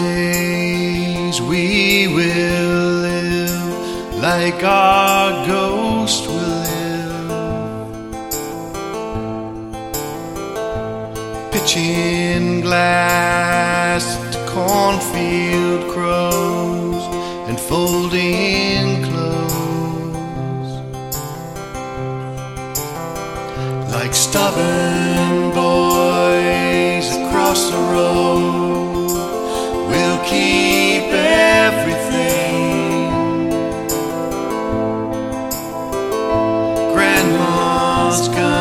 we will live like our ghost will live. Pitching glass to cornfield crows and folding clothes like stubborn boys across the road. Keep everything. Grandma's gun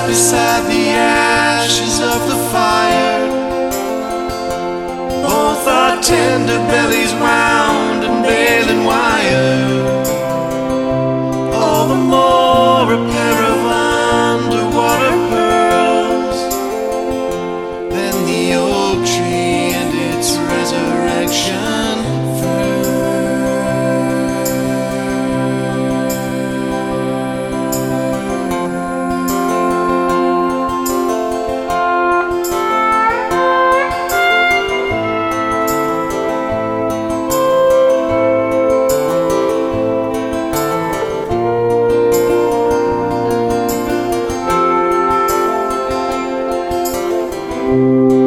beside the ashes of the fire. Both our tender bellies wound In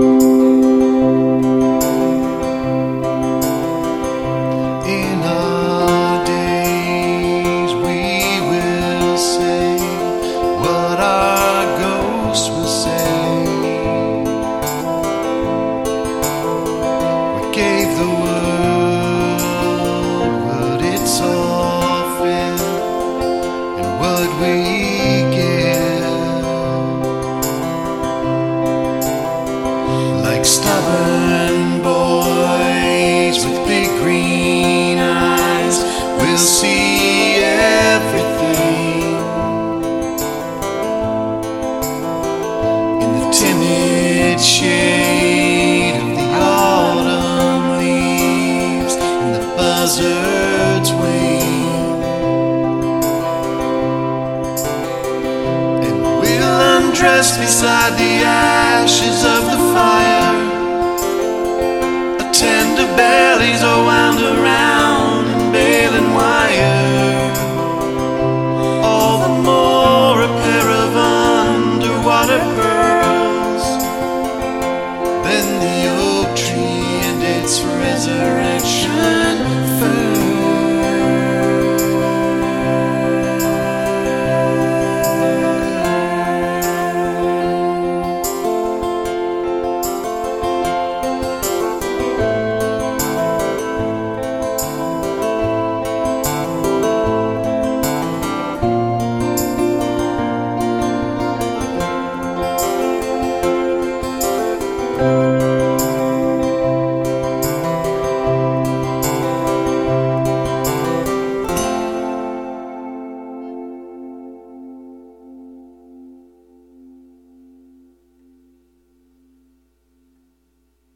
we'll beside the ashes of the fire. Our tender bellies are wound around in baling wire. All the more a pair of underwater pearls than the oak tree and its resurrection.